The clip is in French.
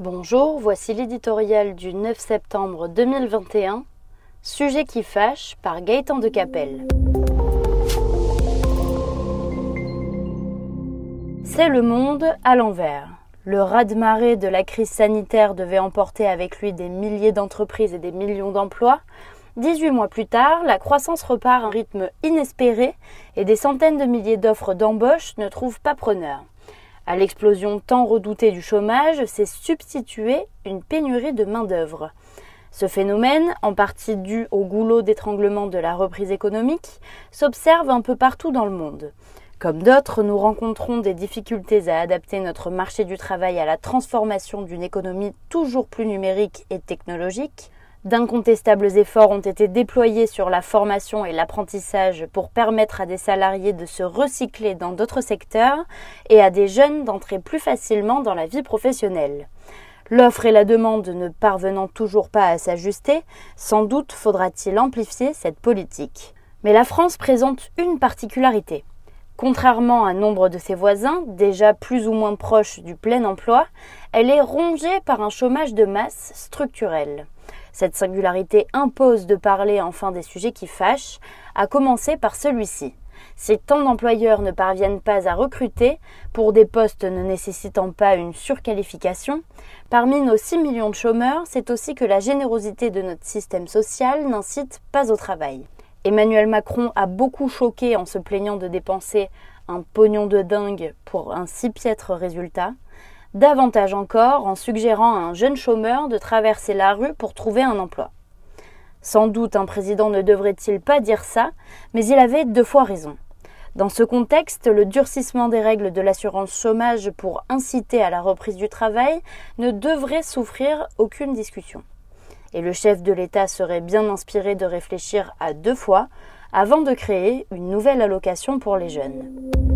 Bonjour, voici l'éditorial du 9 septembre 2021, Sujet qui fâche par Gaëtan de Capelle. C'est le monde à l'envers. Le raz-de-marée de la crise sanitaire devait emporter avec lui des milliers d'entreprises et des millions d'emplois. 18 mois plus tard, la croissance repart à un rythme inespéré et des centaines de milliers d'offres d'embauche ne trouvent pas preneur. À l'explosion tant redoutée du chômage s'est substituée une pénurie de main-d'œuvre. Ce phénomène, en partie dû au goulot d'étranglement de la reprise économique, s'observe un peu partout dans le monde. Comme d'autres, nous rencontrons des difficultés à adapter notre marché du travail à la transformation d'une économie toujours plus numérique et technologique. D'incontestables efforts ont été déployés sur la formation et l'apprentissage pour permettre à des salariés de se recycler dans d'autres secteurs et à des jeunes d'entrer plus facilement dans la vie professionnelle. L'offre et la demande ne parvenant toujours pas à s'ajuster, sans doute faudra-t-il amplifier cette politique. Mais la France présente une particularité. Contrairement à nombre de ses voisins, déjà plus ou moins proches du plein emploi, elle est rongée par un chômage de masse structurel. Cette singularité impose de parler enfin des sujets qui fâchent, à commencer par celui-ci. Si tant d'employeurs ne parviennent pas à recruter, pour des postes ne nécessitant pas une surqualification, parmi nos 6 millions de chômeurs, c'est aussi que la générosité de notre système social n'incite pas au travail. Emmanuel Macron a beaucoup choqué en se plaignant de dépenser un pognon de dingue pour un si piètre résultat davantage encore en suggérant à un jeune chômeur de traverser la rue pour trouver un emploi. Sans doute un président ne devrait-il pas dire ça, mais il avait deux fois raison. Dans ce contexte, le durcissement des règles de l'assurance chômage pour inciter à la reprise du travail ne devrait souffrir aucune discussion. Et le chef de l'État serait bien inspiré de réfléchir à deux fois avant de créer une nouvelle allocation pour les jeunes.